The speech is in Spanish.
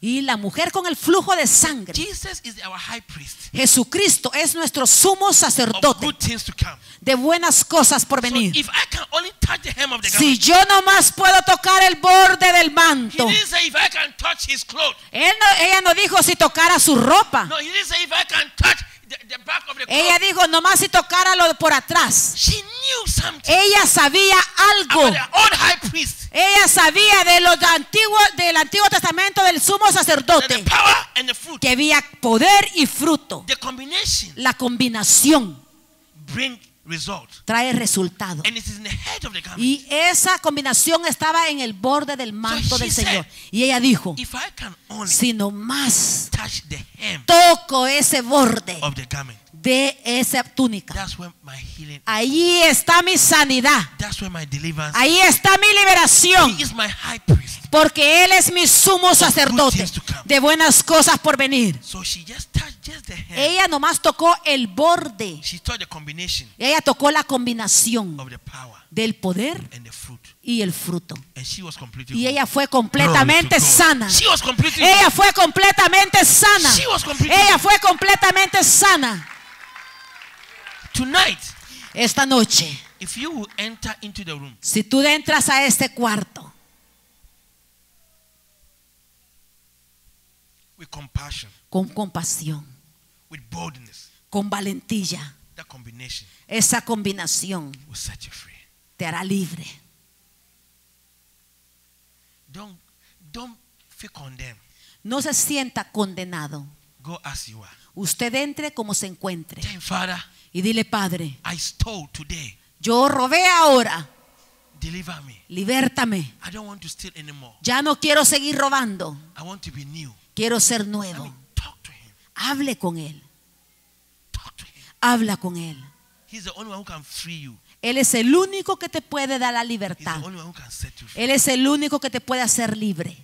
Y la mujer con el flujo de sangre. Jesus is our high priest Jesucristo es nuestro sumo of sacerdote good things to come. de buenas cosas por venir. if I can only touch the hem of the Si yo nomás puedo tocar el borde del he manto. didn't say if I can touch his clothes. Él no- ella no dijo si tocara su ropa. No, he didn't say if I can touch the, the back of the Ella dijo nomás si tocara lo por atrás. Ella sabía algo. Ella sabía de los antiguos del Antiguo Testamento del sumo sacerdote que había poder y fruto. La combinación bring result. trae resultado. And it is in the head of the garment. Y esa combinación estaba en el borde del manto del Señor. Y ella dijo, If I can only si nomás touch the hem toco ese borde of the garment, de esa túnica, that's where my healing, ahí está mi sanidad. that's where my deliverance. Ahí está mi liberación. He is my high priest. Porque Él es mi sumo sacerdote de buenas cosas por venir. So she just touched just the hem. Ella nomás tocó el borde. She touched the combination Ella tocó la combinación of the power del poder and the fruit. y el fruto. And she was completely Y ella fue completamente sana. Ella fue completamente sana. Ella fue completamente sana. Tonight, Esta noche, if you will enter into the room si tú entras a este cuarto with compassion, con compasión, with boldness, con valentía, that combination esa combinación will set you free. te hará libre. Don't don't feel condemned. No se sienta condenado. Go as you are. Usted entre como se encuentre him, Father, y dile, Padre, I stole today. yo robé ahora, Deliver me. libértame. I don't want to steal anymore. Ya no quiero seguir robando, I want to be new. quiero ser I nuevo. mean, talk to him. Hable con Él, Talk to him. habla con Él. He's the only one who can free you. Él es el único que te puede dar la libertad. Él es el único que te puede hacer libre.